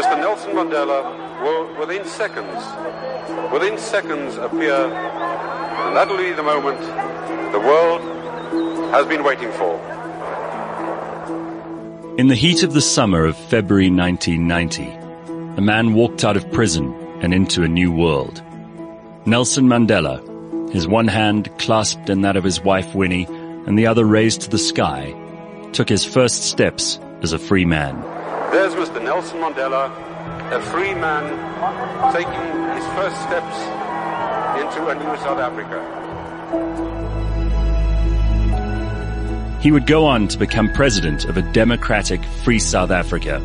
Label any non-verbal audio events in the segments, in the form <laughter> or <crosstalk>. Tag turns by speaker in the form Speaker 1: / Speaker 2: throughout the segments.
Speaker 1: Mr. Nelson Mandela will, within seconds, within seconds appear, and that'll be the moment the world has been waiting for.
Speaker 2: In the heat of the summer of February 1990, a man walked out of prison and into a new world. Nelson Mandela, his one hand clasped in that of his wife Winnie and the other raised to the sky, took his first steps as a free man.
Speaker 1: There's Mr. Nelson Mandela, a free man taking his first steps into a new South Africa.
Speaker 2: He would go on to become president of a democratic, free South Africa,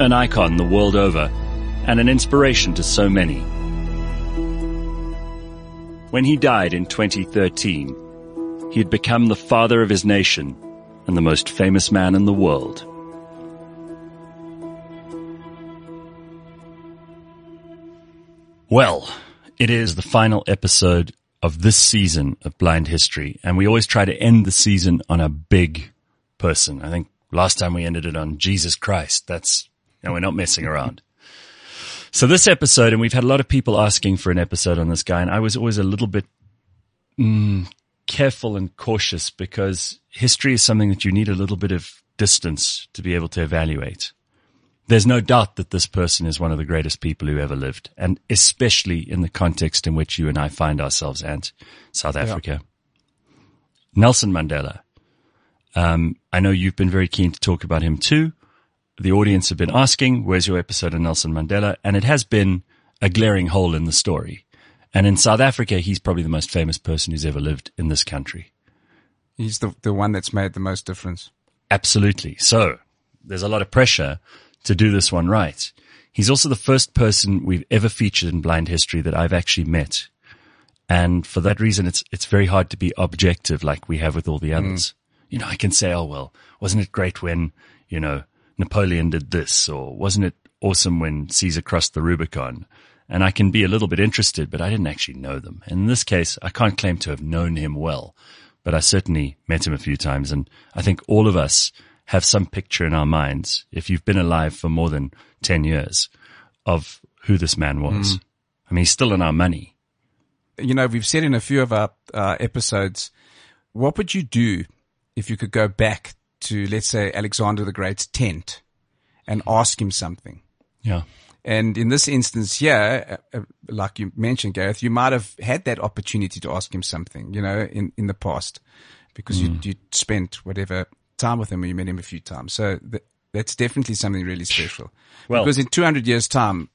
Speaker 2: an icon the world over, and an inspiration to so many. When he died in 2013, he had become the father of his nation and the most famous man in the world. Well, it is the final episode of this season of Blind History, and we always try to end the season on a big person. I think last time we ended it on Jesus Christ. That's, you know, we're not messing around. So this episode, and we've had a lot of people asking for an episode on this guy, and I was always a little bit mm, careful and cautious because history is something that you need a little bit of distance to be able to evaluate. There's no doubt that this person is one of the greatest people who ever lived, and especially in the context in which you and I find ourselves and South Africa. Yeah. Nelson Mandela. Um, I know you've been very keen to talk about him too. The audience have been asking, where's your episode on Nelson Mandela? And it has been a glaring hole in the story. And in South Africa, he's probably the most famous person who's ever lived in this country.
Speaker 3: He's the, the one that's made the most difference.
Speaker 2: Absolutely. So there's a lot of pressure to do this one right. He's also the first person we've ever featured in blind history that I've actually met. And for that reason, it's, it's very hard to be objective like we have with all the mm. others. Mm. You know, I can say, oh, well, wasn't it great when, you know, Napoleon did this or wasn't it awesome when Caesar crossed the Rubicon? And I can be a little bit interested, but I didn't actually know them. And in this case, I can't claim to have known him well, but I certainly met him a few times. And I think all of us have some picture in our minds, if you've been alive for more than 10 years, of who this man was. Mm. I mean, he's still in our money.
Speaker 3: You know, we've said in a few of our uh, episodes, what would you do if you could go back to, let's say, Alexander the Great's tent and ask him something?
Speaker 2: Yeah.
Speaker 3: And in this instance here, uh, uh, like you mentioned, Gareth, you might have had that opportunity to ask him something, you know, in, in the past because mm. you, you spent whatever time with him or you met him a few times. So th- that's definitely something really special. Well, because in 200 years time,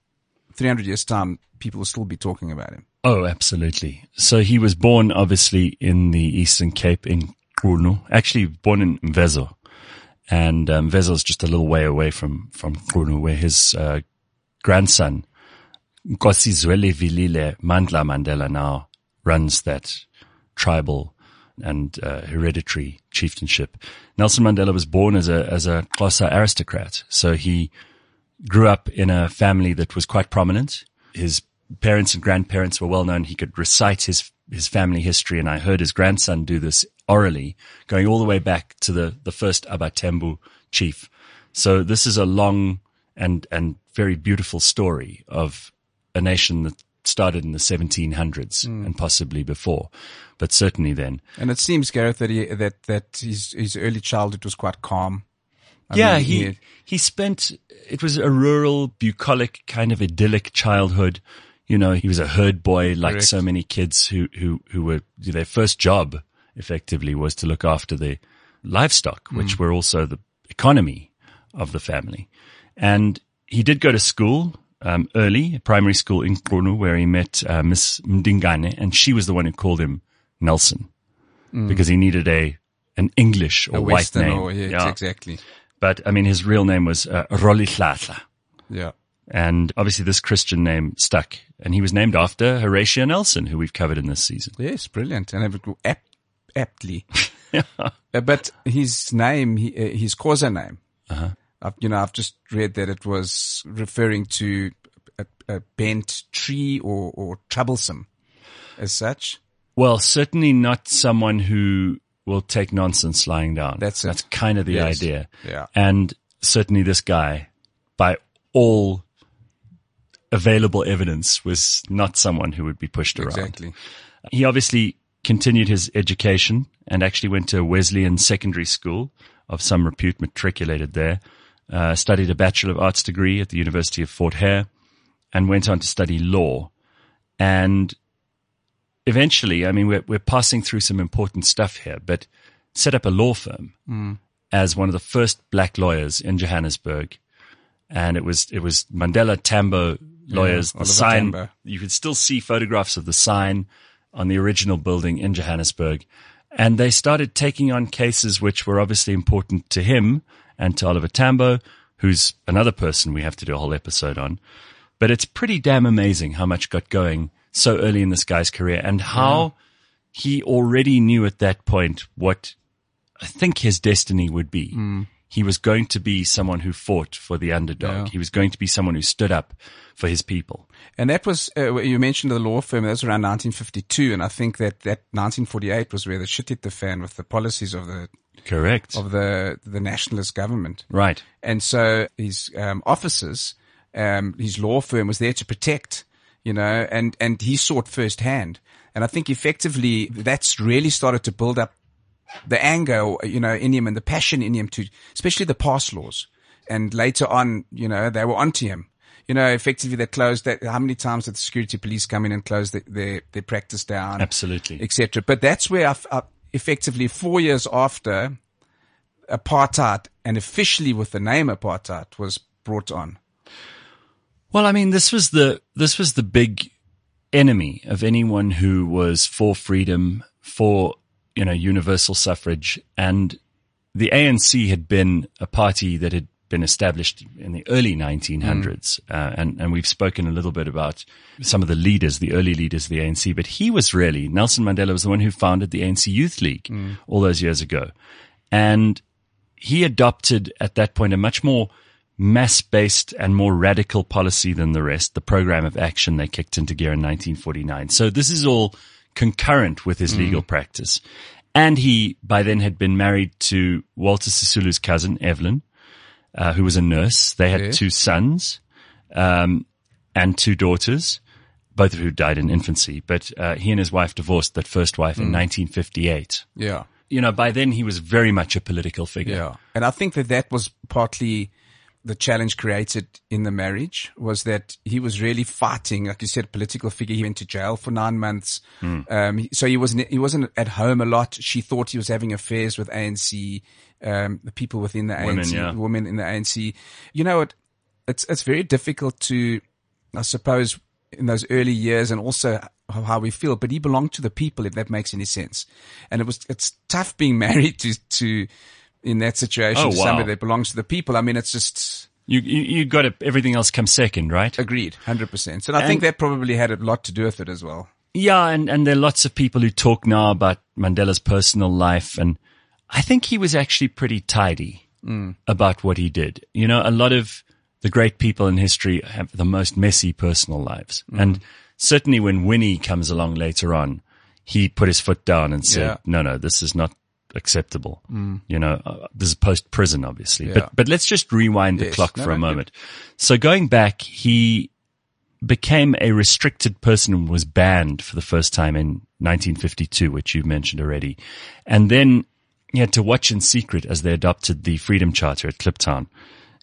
Speaker 3: 300 years time, people will still be talking about him.
Speaker 2: Oh, absolutely. So he was born obviously in the Eastern Cape in Qunu, actually born in Mvezo. And um, Mvezo is just a little way away from, from Qunu where his uh, grandson, Nkosi Zwelivelile Mandla Mandela now runs that tribal and uh, hereditary chieftainship. Nelson Mandela was born as a as a Xhosa aristocrat, so he grew up in a family that was quite prominent. His parents and grandparents were well known. He could recite his his family history, and I heard his grandson do this orally, going all the way back to the the first Abatembu chief. So this is a long and and very beautiful story of a nation that started in the 1700s mm. and possibly before, but certainly then.
Speaker 3: And it seems, Gareth, that he, that, that his, his early childhood was quite calm.
Speaker 2: I yeah, mean, he, he, he spent, it was a rural, bucolic, kind of idyllic childhood. You know, he was a herd boy like Correct. so many kids who, who, who were, their first job effectively was to look after the livestock, which mm. were also the economy of the family. And he did go to school um, early, primary school in Qunu, where he met uh, Miss Mdingane, and she was the one who called him Nelson mm. because he needed a an English or
Speaker 3: a
Speaker 2: white
Speaker 3: Western
Speaker 2: name.
Speaker 3: Or, yeah, yeah, exactly.
Speaker 2: But I mean, his real name was uh, Rolihlahla.
Speaker 3: Yeah.
Speaker 2: And obviously this Christian name stuck and he was named after Horatio Nelson, who we've covered in this season.
Speaker 3: Yes, brilliant. And it ap- aptly. <laughs> yeah. Uh, but his name, he, uh, his Xhosa name, uh-huh. I've, you know, I've just read that it was referring to a, a bent tree or, or troublesome as such.
Speaker 2: Well, certainly not someone who will take nonsense lying down.
Speaker 3: That's it.
Speaker 2: That's kind of the
Speaker 3: yes.
Speaker 2: idea.
Speaker 3: Yeah.
Speaker 2: And certainly this guy, by all available evidence was not someone who would be pushed around.
Speaker 3: Exactly.
Speaker 2: He obviously continued his education and actually went to a Wesleyan secondary school of some repute, matriculated there, uh, studied a Bachelor of Arts degree at the University of Fort Hare, and went on to study law. And eventually, I mean, we're, we're passing through some important stuff here, but set up a law firm as one of the first black lawyers in Johannesburg. And it was, it was Mandela Tambo lawyers. the sign,
Speaker 3: Tambo.
Speaker 2: you could still see photographs of the sign on the original building in Johannesburg. And they started taking on cases which were obviously important to him and to Oliver Tambo, who's another person we have to do a whole episode on. But it's pretty damn amazing how much got going so early in this guy's career and how he already knew at that point what I think his destiny would be. He was going to be someone who fought for the underdog.
Speaker 3: Yeah.
Speaker 2: He was going to be someone who stood up for his people.
Speaker 3: And that was, uh, you mentioned the law firm, that was around 1952. And I think that, that 1948 was where the shit hit the fan with the policies of the,
Speaker 2: Correct.
Speaker 3: of the, the nationalist government.
Speaker 2: right.
Speaker 3: And so his um, officers, um, his law firm was there to protect, you know, and, and he sought firsthand. And I think effectively that's really started to build up the anger, you know, in him and the passion in him to, especially the pass laws. And later on, you know, they were onto him. You know, effectively they closed that. How many times did the security police come in and close the, their, their practice down?
Speaker 2: Absolutely.
Speaker 3: etc. But that's where I, I, effectively four years after apartheid and officially with the name apartheid was brought on.
Speaker 2: Well, I mean, this was the this was the big enemy of anyone who was for freedom, for you know universal suffrage, and the ANC had been a party that had been established in the early 1900s, mm. uh, and and we've spoken a little bit about some of the leaders, the early leaders of the ANC. But he was really Nelson Mandela was the one who founded the ANC Youth League mm. all those years ago, and he adopted at that point a much more mass based and more radical policy than the rest, the program of action they kicked into gear in 1949. So this is all concurrent with his mm. legal practice. And he by then had been married to Walter Sisulu's cousin, Evelyn, uh, who was a nurse. They had two sons, um, and two daughters, both of who died in infancy. But, uh, he and his wife divorced that first wife in 1958.
Speaker 3: Yeah.
Speaker 2: You know, by then he was very much a political figure.
Speaker 3: Yeah. And I think that that was partly the challenge created in the marriage was that he was really fighting, like you said, political figure. He went to jail for nine months. Um, so he wasn't, he wasn't at home a lot. She thought he was having affairs with ANC, um, the people within the
Speaker 2: Women,
Speaker 3: ANC,
Speaker 2: yeah.
Speaker 3: women in the ANC. You know what? It's, it's very difficult to, I suppose, in those early years and also how how we feel, but he belonged to the people, if that makes any sense. And it was, it's tough being <laughs> married to, to, in that situation,
Speaker 2: Oh,
Speaker 3: to
Speaker 2: wow.
Speaker 3: somebody that belongs to the people. I mean, it's just
Speaker 2: You, you, you got to, everything else comes second, right?
Speaker 3: agreed, 100%. And I think that probably had a lot to do with it as well.
Speaker 2: Yeah, and, and there are lots of people who talk now about Mandela's personal life, and I think he was actually pretty tidy mm. about what he did. You know, a lot of the great people in history have the most messy personal lives. Mm. And certainly when Winnie comes along later on, he put his foot down and said,
Speaker 3: Yeah.
Speaker 2: no, no, this is not acceptable. You know, uh, this is post prison, obviously.
Speaker 3: Yeah.
Speaker 2: But, but let's just rewind the
Speaker 3: Yes.
Speaker 2: clock
Speaker 3: No,
Speaker 2: for a
Speaker 3: good.
Speaker 2: moment. So going back, he became a restricted person and was banned for the first time in 1952, which you've mentioned already. And then he had to watch in secret as they adopted the Freedom Charter at Kliptown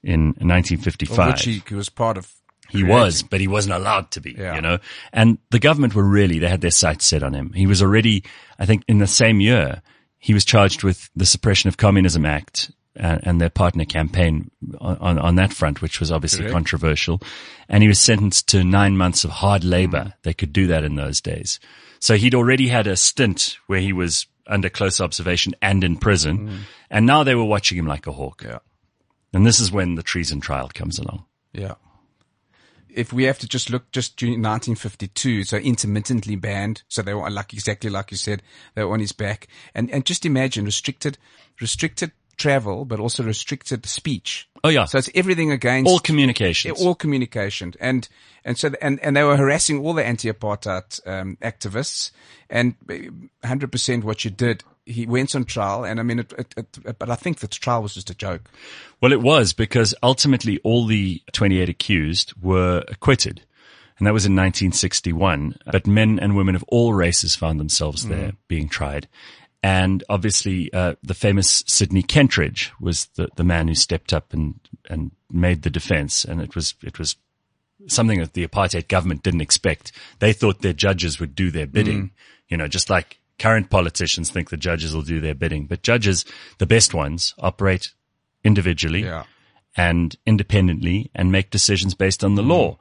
Speaker 2: in
Speaker 3: Of
Speaker 2: 1955.
Speaker 3: which he, he was part of.
Speaker 2: He was, but he wasn't allowed to be,
Speaker 3: Yeah.
Speaker 2: you know, and the government were really, they had their sights set on him. He was already, I think in the same year, he was charged with the Suppression of Communism Act and, and their partner campaign on, on, on that front, which was obviously
Speaker 3: Correct.
Speaker 2: controversial. And he was sentenced to nine months of hard labor.
Speaker 3: Mm.
Speaker 2: They could do that in those days. So he'd already had a stint where he was under close observation and in prison. And now they were watching him like a hawk.
Speaker 3: Mm. Yeah.
Speaker 2: And this is when the treason trial comes along.
Speaker 3: Yeah. If we have to just look just during 1952, so intermittently banned. So they were like exactly like you said, they were on his back. And, and just imagine restricted, restricted travel, but also restricted speech.
Speaker 2: Oh yeah.
Speaker 3: So it's everything against
Speaker 2: all communication.
Speaker 3: all communication and and so and and they were harassing all the anti-apartheid um, activists and 100% what you did he went on trial, and I mean, it, it, it, but I think the trial was just a joke.
Speaker 2: Well, it was because ultimately all the 28 accused were acquitted. And that was in 1961. But men and women of all races found themselves there being tried. And obviously, uh, the famous Sidney Kentridge was the, the man who stepped up and, and made the defense. And it was, it was something that the apartheid government didn't expect. They thought their judges would do their bidding, you know, just like current politicians think the judges will do their bidding. But judges, the best ones, operate individually
Speaker 3: Yeah.
Speaker 2: and independently and make decisions based on the law.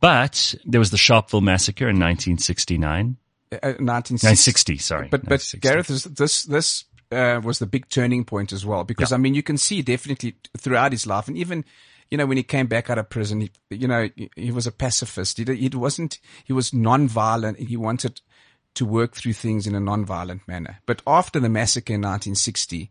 Speaker 2: But there was the Sharpeville massacre in 1969,
Speaker 3: Uh, 1960.
Speaker 2: 1960, sorry.
Speaker 3: But but Gareth, this this, this uh, was the big turning point as well because I mean you can see definitely throughout his life and even you know when he came back out of prison, he, you know he, he was a pacifist. He he wasn't he was non-violent. He wanted to work through things in a non-violent manner. But after the massacre in 1960,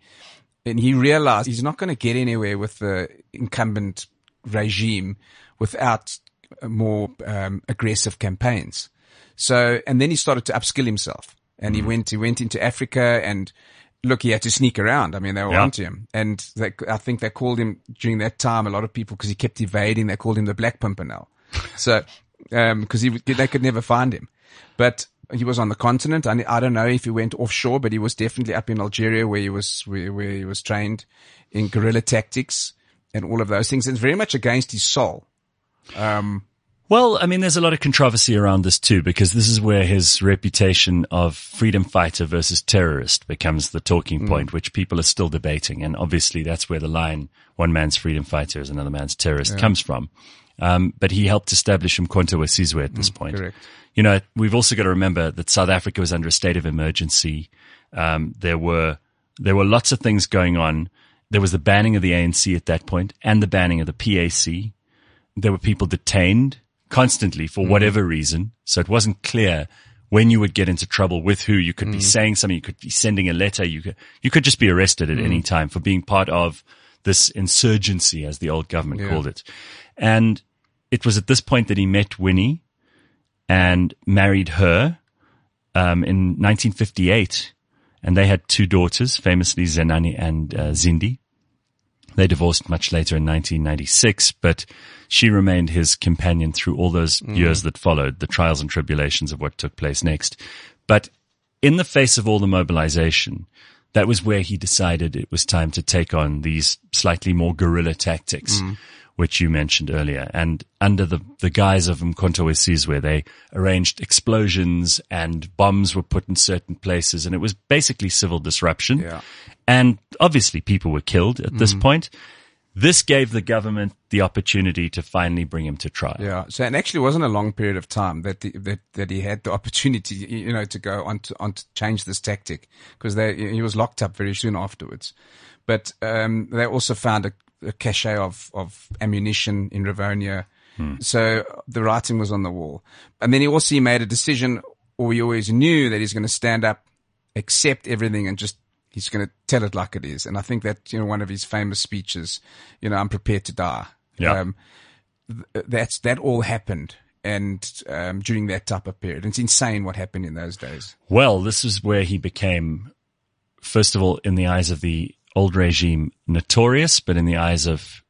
Speaker 3: and he realized he's not going to get anywhere with the incumbent regime without more um, aggressive campaigns. So, and then he started to upskill himself and he went, he went into Africa and look, he had to sneak around. I mean, they were
Speaker 2: Yeah.
Speaker 3: onto him. And they, I think they called him during that time, a lot of people, because he kept evading, they called him the Black Pimpernel. So, um, cause he, they could never find him. But he was on the continent. And I don't know if he went offshore, but he was definitely up in Algeria where he was, where, where he was trained in guerrilla tactics and all of those things. It's very much against his soul. Um,
Speaker 2: Well, I mean, there's a lot of controversy around this too, because this is where his reputation of freedom fighter versus terrorist becomes the talking point, which people are still debating. And obviously that's where the line, one man's freedom fighter is another man's terrorist comes from. Um, but he helped establish Mkhonto we Sizwe at this point.
Speaker 3: correct.
Speaker 2: You know, we've also got to remember that South Africa was under a state of emergency. Um, there were, there were lots of things going on. There was the banning of the ANC at that point and the banning of the PAC there were people detained constantly for whatever reason. So it wasn't clear when you would get into trouble with who. You could be saying something. You could be sending a letter. You could, you could just be arrested at any time for being part of this insurgency, as the old government
Speaker 3: Yeah.
Speaker 2: called it. And it was at this point that he met Winnie and married her, um, in 1958. And they had two daughters, famously Zenani and uh, Zindi. They divorced much later in 1996, but she remained his companion through all those years that followed, the trials and tribulations of what took place next. But in the face of all the mobilization, that was where he decided it was time to take on these slightly more guerrilla tactics, which you mentioned earlier. And under the, the guise of Mkhonto we Sizwe, they arranged explosions and bombs were put in certain places. And it was basically civil disruption.
Speaker 3: Yeah.
Speaker 2: And obviously people were killed at this point. This gave the government the opportunity to finally bring him to trial.
Speaker 3: Yeah. So it actually wasn't a long period of time that the, that that he had the opportunity, you know, to go on to on to change this tactic because he was locked up very soon afterwards. But um, they also found a, a cache of of ammunition in Rivonia, so the writing was on the wall. And then he also made a decision, or he always knew that he's going to stand up, accept everything, and just he's going to tell it like it is. And I think that you know one of his famous speeches, you know, I'm prepared to die.
Speaker 2: Yeah.
Speaker 3: Um, th- that's that all happened and um, during that type of period. It's insane what happened in those days.
Speaker 2: Well, this is where he became, first of all, in the eyes of the old regime, notorious, but in the eyes of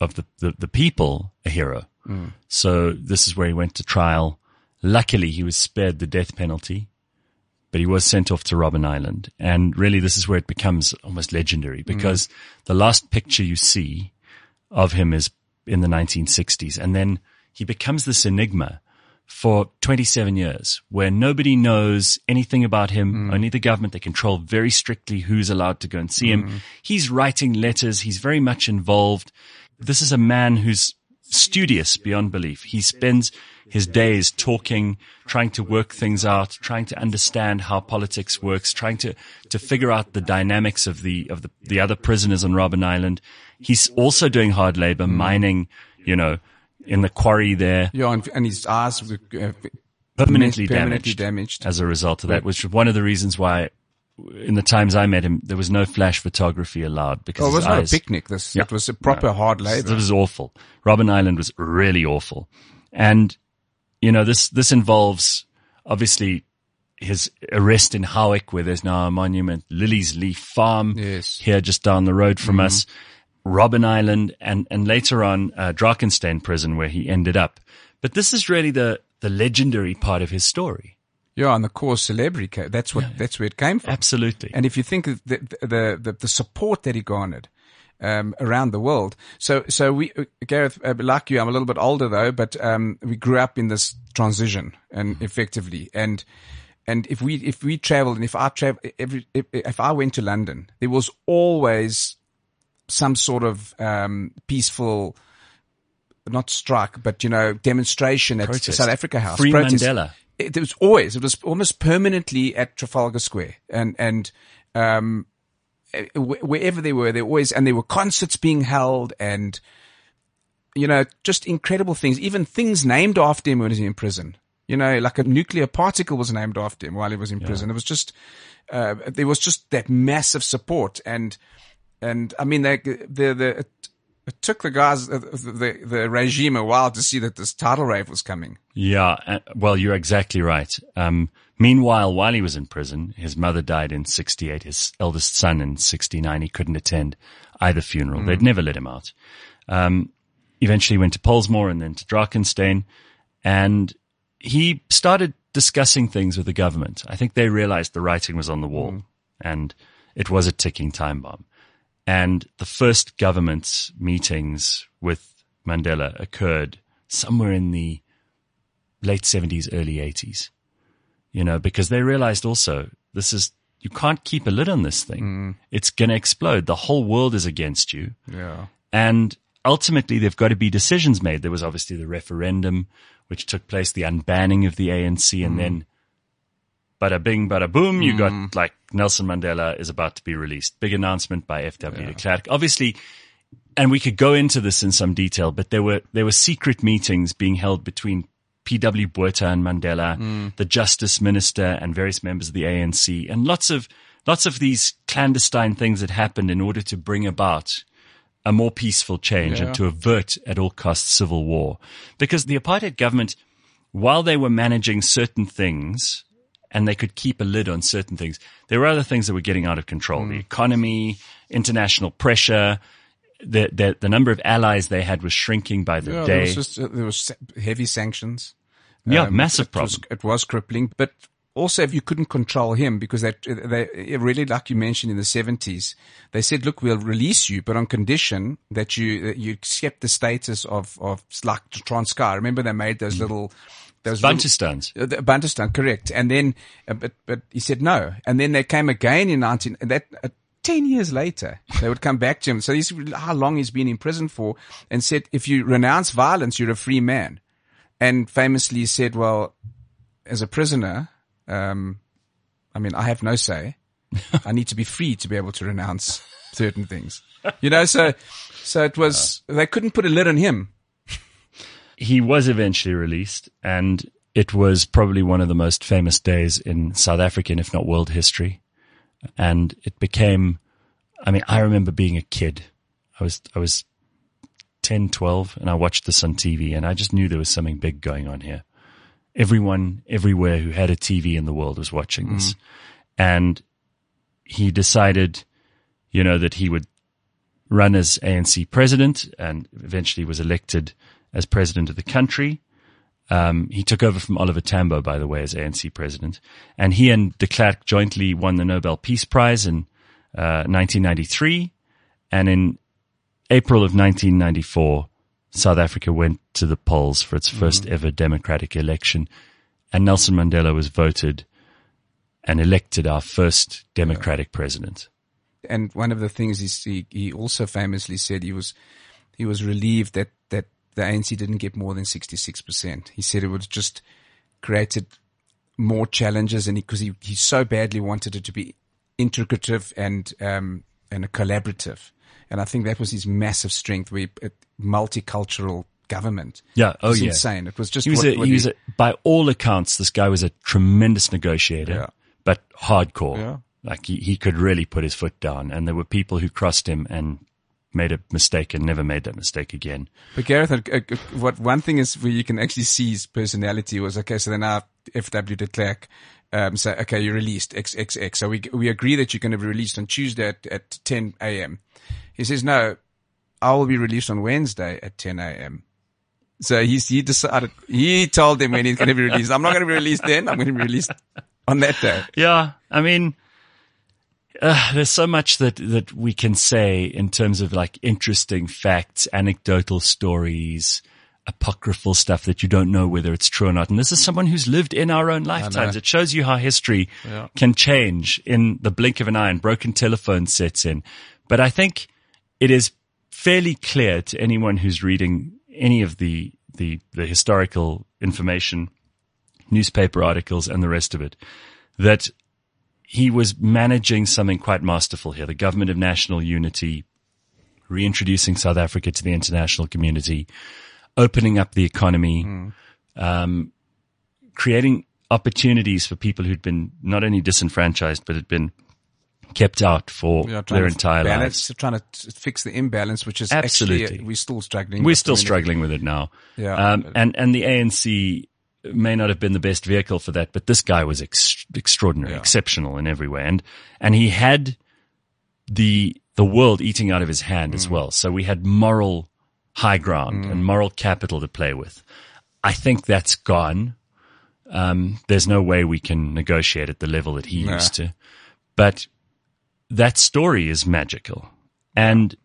Speaker 2: of the, the, the people, a hero. Hmm. So this is where he went to trial. Luckily, he was spared the death penalty, but he was sent off to Robben Island. And really, this is where it becomes almost legendary hmm. because the last picture you see of him is in the 1960s. And then he becomes this enigma for 27 years where nobody knows anything about him. Mm. Only the government. They control very strictly who's allowed to go and see him. Mm-hmm. He's writing letters. He's very much involved. This is a man who's studious beyond belief. He spends his days talking, trying to work things out, trying to understand how politics works, trying to, to figure out the dynamics of the, of the, the other prisoners on Robben Island. He's also doing hard labor, mm. mining, you know, in the quarry there,
Speaker 3: Yeah, and, and his eyes were uh,
Speaker 2: permanently,
Speaker 3: permanently
Speaker 2: damaged,
Speaker 3: damaged.
Speaker 2: as a result of that, which was one of the reasons why in the times I met him, there was no flash photography allowed because
Speaker 3: Oh, it was not a picnic. This
Speaker 2: Yeah.
Speaker 3: it was a proper hard labor.
Speaker 2: It was awful. Robben Island was really awful. And, you know, this, this involves obviously his arrest in Howick, where there's now a monument, Liliesleaf Farm,
Speaker 3: Yes.
Speaker 2: here just down the road from us, Robben Island, and, and later on, uh, Drakenstein prison, where he ended up. But this is really the, the legendary part of his story.
Speaker 3: Yeah, and the cause celebrity, that's what, that's where it came from.
Speaker 2: Absolutely.
Speaker 3: And if you think of the, the, the, the support that he garnered, um, around the world. So, so we, uh, Gareth, uh, like you, I'm a little bit older though, but, um, we grew up in this transition and effectively. And, and if we, if we traveled and if I travel, every, if, if I went to London, there was always some sort of, um, peaceful, not strike, but you know, demonstration at
Speaker 2: Protest.
Speaker 3: South Africa House.
Speaker 2: Free
Speaker 3: Protest.
Speaker 2: Mandela.
Speaker 3: It, it was always, it was almost permanently at Trafalgar Square and, and, um, eh, wherever they were, they always, and there were concerts being held and, you know, just incredible things, even things named after him when he was in prison. You know, like a nuclear particle was named after him while he was in prison. It was just, uh, there was just that massive support and, and I mean, they, the, the, it, it took the guys, uh, the, the regime a while to see that this tidal wave was coming.
Speaker 2: Yeah, uh, well, you're exactly right. Um, meanwhile, while he was in prison, his mother died in 68, his eldest son in 69. He couldn't attend either funeral. They'd never let him out. Um, eventually went to Pollsmoor and then to Drakenstein and he started discussing things with the government. I think they realized the writing was on the wall and it was a ticking time bomb. And the first government meetings with Mandela occurred somewhere in the late 70s, early 80s. You know, because they realized also this is, you can't keep a lid on this thing. Mm. It's going to explode. The whole world is against you.
Speaker 3: Yeah.
Speaker 2: And ultimately, there've got to be decisions made. There was obviously the referendum, which took place, the unbanning of the ANC, and mm. then bada bing, bada boom, you got mm. like Nelson Mandela is about to be released. Big announcement by FW de Klerk. Obviously, and we could go into this in some detail, but there were there were secret meetings being held between P.W. Botha and Mandela, mm. the Justice Minister, and various members of the ANC, and lots of lots of these clandestine things that happened in order to bring about a more peaceful change and to avert at all costs civil war. Because the apartheid government, while they were managing certain things and they could keep a lid on certain things, there were other things that were getting out of control. The hmm. economy, international pressure, the, the, the number of allies they had was shrinking by the
Speaker 3: Yeah,
Speaker 2: day.
Speaker 3: there was just uh, there was heavy sanctions.
Speaker 2: yeah, um, massive
Speaker 3: it
Speaker 2: problem.
Speaker 3: Was, it was crippling, but also if you couldn't control him, because uh, they, they really, like you mentioned in the seventies, they said, "Look, we'll release you, but on condition that you that you accept the status of of like Transkei." Remember, they made those hmm. little those little-
Speaker 2: Bantustans.
Speaker 3: uh, the Bantustan, correct. And then, uh, but, but he said no. And then they came again in 19, that, uh, 10 years later, they would come back to him. So is how long he's been in prison for and said, if you renounce violence, you're a free man. And famously said, well, as a prisoner, um, I mean, I have no say. I need to be free to be able to renounce certain things. You know, so, so it was, they couldn't put a lid on him.
Speaker 2: He was eventually released and it was probably one of the most famous days in South African, if not world history. And it became, I mean, I remember being a kid. I was, I was 10, 12 and I watched this on TV and I just knew there was something big going on here. Everyone, everywhere who had a TV in the world was watching this. Mm. And he decided, you know, that he would run as ANC president and eventually was elected as president of the country. Um, he took over from Oliver Tambo, by the way, as ANC president. And he and de Klerk jointly won the Nobel Peace Prize in uh, 1993. And in April of 1994, South Africa went to the polls for its 1st ever democratic election. And Nelson Mandela was voted and elected our first democratic president.
Speaker 3: and one of the things he, he also famously said he was he was relieved that that the ANC didn't get more than 66%. He said it would just created more challenges and because he, he, so badly wanted it to be integrative and um and a collaborative. And I think that was his massive strength we multicultural government.
Speaker 2: Yeah. Oh, yeah.
Speaker 3: insane. It was just
Speaker 2: He was,
Speaker 3: what,
Speaker 2: a,
Speaker 3: what
Speaker 2: he was a, by all accounts, this guy was a tremendous negotiator,
Speaker 3: Yeah.
Speaker 2: but hardcore.
Speaker 3: Yeah.
Speaker 2: Like he, he could really put his foot down and there were people who crossed him and made a mistake and never made that mistake again.
Speaker 3: But Gareth, uh, uh, what one thing is where you can actually see his personality was okay. So then now FW de Klerk um, say, okay, you're released XXX. So we we agree that you're going to be released on Tuesday at, at 10 a.m. He says, no, I will be released on Wednesday at 10 a.m. So he's, he decided, he told them when he's going to be released. I'm not going to be released then. I'm going to be released on that day. <laughs>
Speaker 2: Yeah. I mean, uh, there's so much that, that we can say in terms of like interesting facts, anecdotal stories, apocryphal stuff that you don't know whether it's true or not. And this is someone who's lived in our own lifetimes. It shows you how history
Speaker 3: Yeah.
Speaker 2: can change in the blink of an eye and broken telephone sets in. But I think it is fairly clear to anyone who's reading any of the, the, the historical information, newspaper articles and the rest of it, that he was managing something quite masterful here. The government of national unity, reintroducing South Africa to the international community, opening up the economy, um, creating opportunities for people who'd been not only disenfranchised, but had been kept out for
Speaker 3: We are trying
Speaker 2: their entire
Speaker 3: balance,
Speaker 2: lives.
Speaker 3: trying to fix the imbalance, which is
Speaker 2: Absolutely.
Speaker 3: actually, we're still struggling.
Speaker 2: We're
Speaker 3: with.
Speaker 2: still struggling with it now.
Speaker 3: Yeah.
Speaker 2: Um, and, and the ANC may not have been the best vehicle for that, but this guy was ex- extraordinary,
Speaker 3: Yeah.
Speaker 2: exceptional in every way. And, and he had the, the world eating out of his hand
Speaker 3: Mm.
Speaker 2: as well. So we had moral high ground and moral capital to play with. I think that's gone. Um, there's no way we can negotiate at the level that he
Speaker 3: Nah.
Speaker 2: used to, but that story is magical. And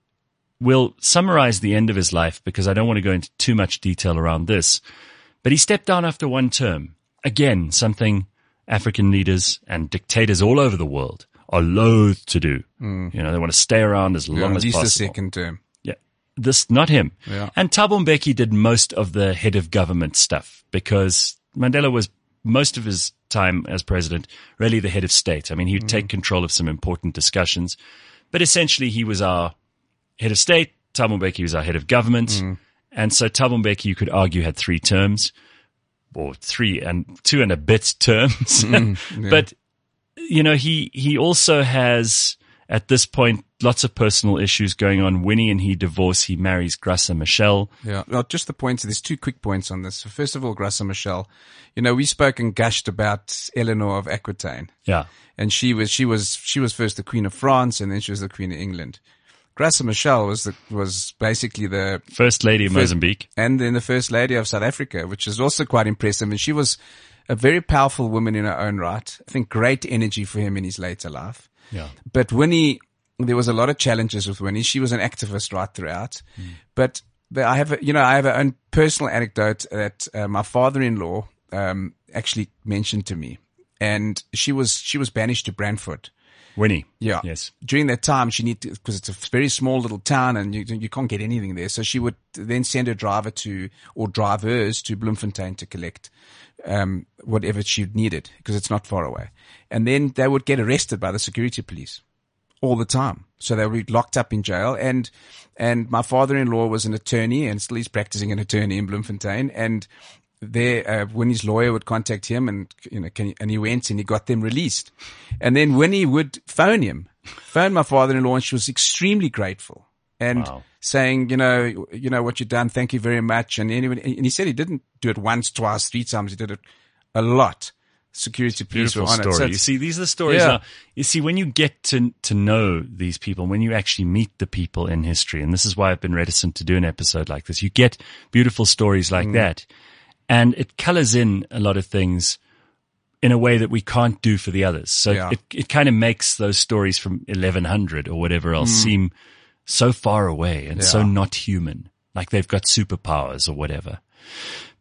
Speaker 2: we'll summarize the end of his life because I don't want to go into too much detail around this. But he stepped down after one term. Again, something African leaders and dictators all over the world are loath to do. You know, they want to stay around as
Speaker 3: Mm. Yeah,
Speaker 2: long
Speaker 3: at
Speaker 2: as
Speaker 3: least the second term.
Speaker 2: Yeah. This, not him.
Speaker 3: Yeah.
Speaker 2: And Thabo Mbeki did most of the head of government stuff because Mandela was most of his time as president really the head of state. I mean, he would take control of some important discussions, but essentially he was our head of state. Thabo Mbeki was our head of government. And so Thabo you could argue, had three terms or three and two and a bit terms. Mm-hmm. <laughs> But, you know, he, he also has at this point lots of personal issues going on. Winnie and he divorce. He marries Graça Machel.
Speaker 3: Yeah. Well, just the points. There's two quick points on this. First of all, Graça Machel, you know, we spoke and gushed about Eleanor of Aquitaine.
Speaker 2: Yeah.
Speaker 3: and she was she was she was first the Queen of France, and then she was the Queen of England. Graça Machel was the, was basically the
Speaker 2: First lady of
Speaker 3: First-
Speaker 2: Mozambique.
Speaker 3: and then the first lady of South Africa, which is also quite impressive. And she was a very powerful woman in her own right. I think great energy for him in his later life.
Speaker 2: Yeah.
Speaker 3: But Winnie, there was a lot of challenges with Winnie. She was an activist right throughout. But, but I have, a, you know, I have an own personal anecdote that uh, my father-in-law um, actually mentioned to me, and she was she was banished to Brandfort.
Speaker 2: Winnie.
Speaker 3: Yeah.
Speaker 2: Yes.
Speaker 3: During that time, she needed because it's a very small little town and you you can't get anything there. So she would then send her driver to or drivers to Bloemfontein to collect um, whatever she needed because it's not far away. And then they would get arrested by the security police all the time. So they were locked up in jail. And and my father-in-law was an attorney and still he's practicing an attorney in Bloemfontein. And there, uh, when his lawyer would contact him and, you know, can, and he went and he got them released. And then Winnie would phone him, phone my father-in-law and she was extremely grateful and
Speaker 2: Wow.
Speaker 3: saying, you know, you know what you've done. Thank you very much. And anyway, and he said he didn't do it once, twice, three times. He did it a lot. Security police
Speaker 2: Beautiful
Speaker 3: were on it. So.
Speaker 2: You see, these are the stories
Speaker 3: Yeah.
Speaker 2: now. You see, when you get to, to know these people, when you actually meet the people in history, and this is why I've been reticent to do an episode like this, you get beautiful stories like
Speaker 3: Mm.
Speaker 2: that. And it colors in a lot of things in a way that we can't do for the others. So
Speaker 3: Yeah.
Speaker 2: it, it kind of makes those stories from 1100 or whatever else seem so far away and so
Speaker 3: Mm.
Speaker 2: Not human, like they've got superpowers or whatever.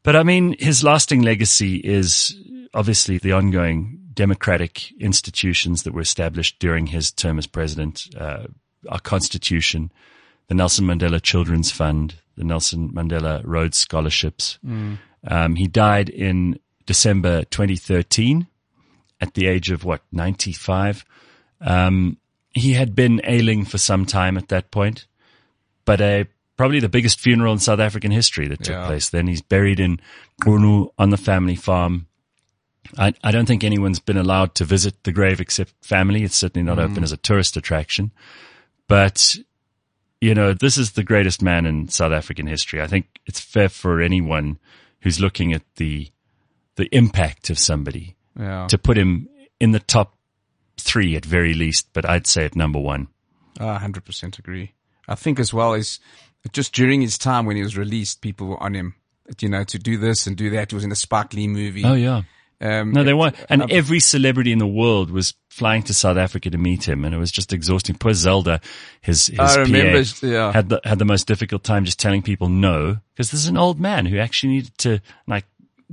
Speaker 2: But I mean, his lasting legacy is obviously the ongoing democratic institutions that were established during his term as president, uh, our constitution, the Nelson Mandela Children's Fund, the Nelson Mandela Rhodes Scholarships. Um, he died in December 2013 at the age of what, 95. Um, he had been ailing for some time at that point, but a probably the biggest funeral in South African history that took
Speaker 3: Yeah.
Speaker 2: place then. He's buried in Qunu on the family farm. I, I don't think anyone's been allowed to visit the grave except family. It's certainly not open as a tourist attraction. But, you know, this is the greatest man in South African history. I think it's fair for anyone who's looking at the, the impact of somebody
Speaker 3: Yeah.
Speaker 2: to put him in the top three at very least, but I'd say at number one.
Speaker 3: Ah, I 100% agree. I think as well as just during his time when he was released, people were on him, you know, to do this and do that. He was in a Spike Lee movie.
Speaker 2: Oh yeah.
Speaker 3: Um,
Speaker 2: No, they weren't. And every celebrity in the world was flying to South Africa to meet him, and it was just exhausting. Poor Zelda, his his
Speaker 3: I remember,
Speaker 2: PA,
Speaker 3: yeah.
Speaker 2: had the had the most difficult time just telling people no, because this is an old man who actually needed to like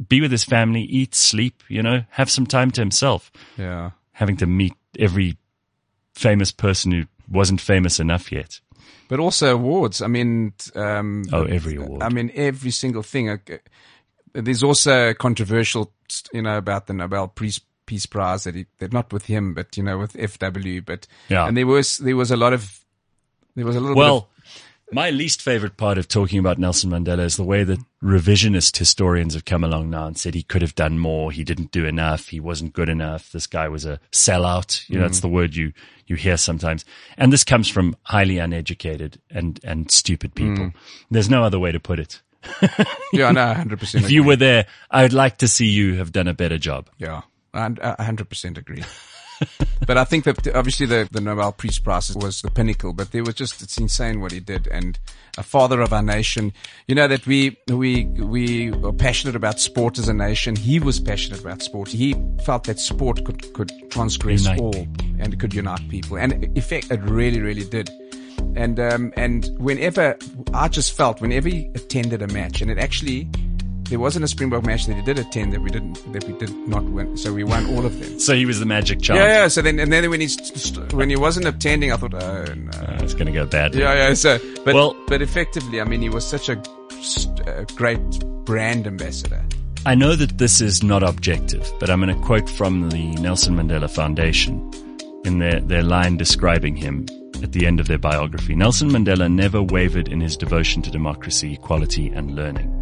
Speaker 2: be with his family, eat, sleep, you know, have some time to himself.
Speaker 3: yeah.
Speaker 2: Having to meet every famous person who wasn't famous enough yet.
Speaker 3: But also awards. I mean, um,
Speaker 2: Oh, every award.
Speaker 3: I mean, every single thing. There's also controversial, you know, about the Nobel Peace Peace Prize that he, that not with him, but you know, with FW. But
Speaker 2: Yeah.
Speaker 3: and there was there was a lot of there was a little
Speaker 2: Well, my least favorite part of talking about Nelson Mandela is the way that revisionist historians have come along now and said he could have done more. He didn't do enough. He wasn't good enough. This guy was a sellout. You know, that's mm. the word you, you hear sometimes. And this comes from highly uneducated and, and stupid people. Mm. There's no other way to put it. <laughs>
Speaker 3: yeah, no, hundred percent.
Speaker 2: If you were there, I would like to see you have done a better job.
Speaker 3: Yeah, hundred percent agree. <laughs> but I think that obviously the, the Nobel Peace Prize was the pinnacle, but there was just, it's insane what he did. And a father of our nation, you know, that we, we, we are passionate about sport as a nation. He was passionate about sport. He felt that sport could, could transgress
Speaker 2: Unite
Speaker 3: all
Speaker 2: people.
Speaker 3: and could unite people. And in effect, it really, really did. And, um, and whenever I just felt whenever he attended a match and it actually, there wasn't a Springbok match that he did attend that we didn't, that we did not win. So we won all of them.
Speaker 2: So he was the magic child.
Speaker 3: Yeah, yeah. So then, and then when st- when he wasn't attending, I thought, oh no.
Speaker 2: Uh, it's going to go bad.
Speaker 3: Yeah, yeah. So, but
Speaker 2: Well-
Speaker 3: but effectively, I mean, he was such a, a great brand ambassador.
Speaker 2: I know that this is not objective, but I'm going to quote from the Nelson Mandela Foundation in their, their line describing him at the end of their biography. Nelson Mandela never wavered in his devotion to democracy, equality, and learning.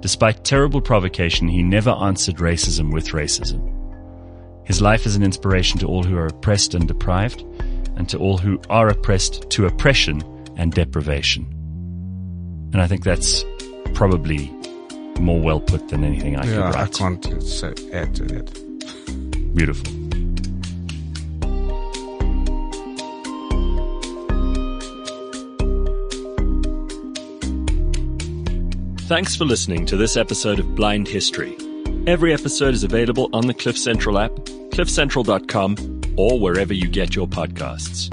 Speaker 2: Despite terrible provocation, he never answered racism with racism. His life is an inspiration to all who are oppressed and deprived, and to all who are oppressed to oppression and deprivation. And I think that's probably more well put than anything I
Speaker 3: Yeah,
Speaker 2: could
Speaker 3: I can't so add to that.
Speaker 2: Beautiful.
Speaker 4: Thanks for listening to this episode of Blind History. Every episode is available on the Cliff Central app, cliffcentral.com, or wherever you get your podcasts.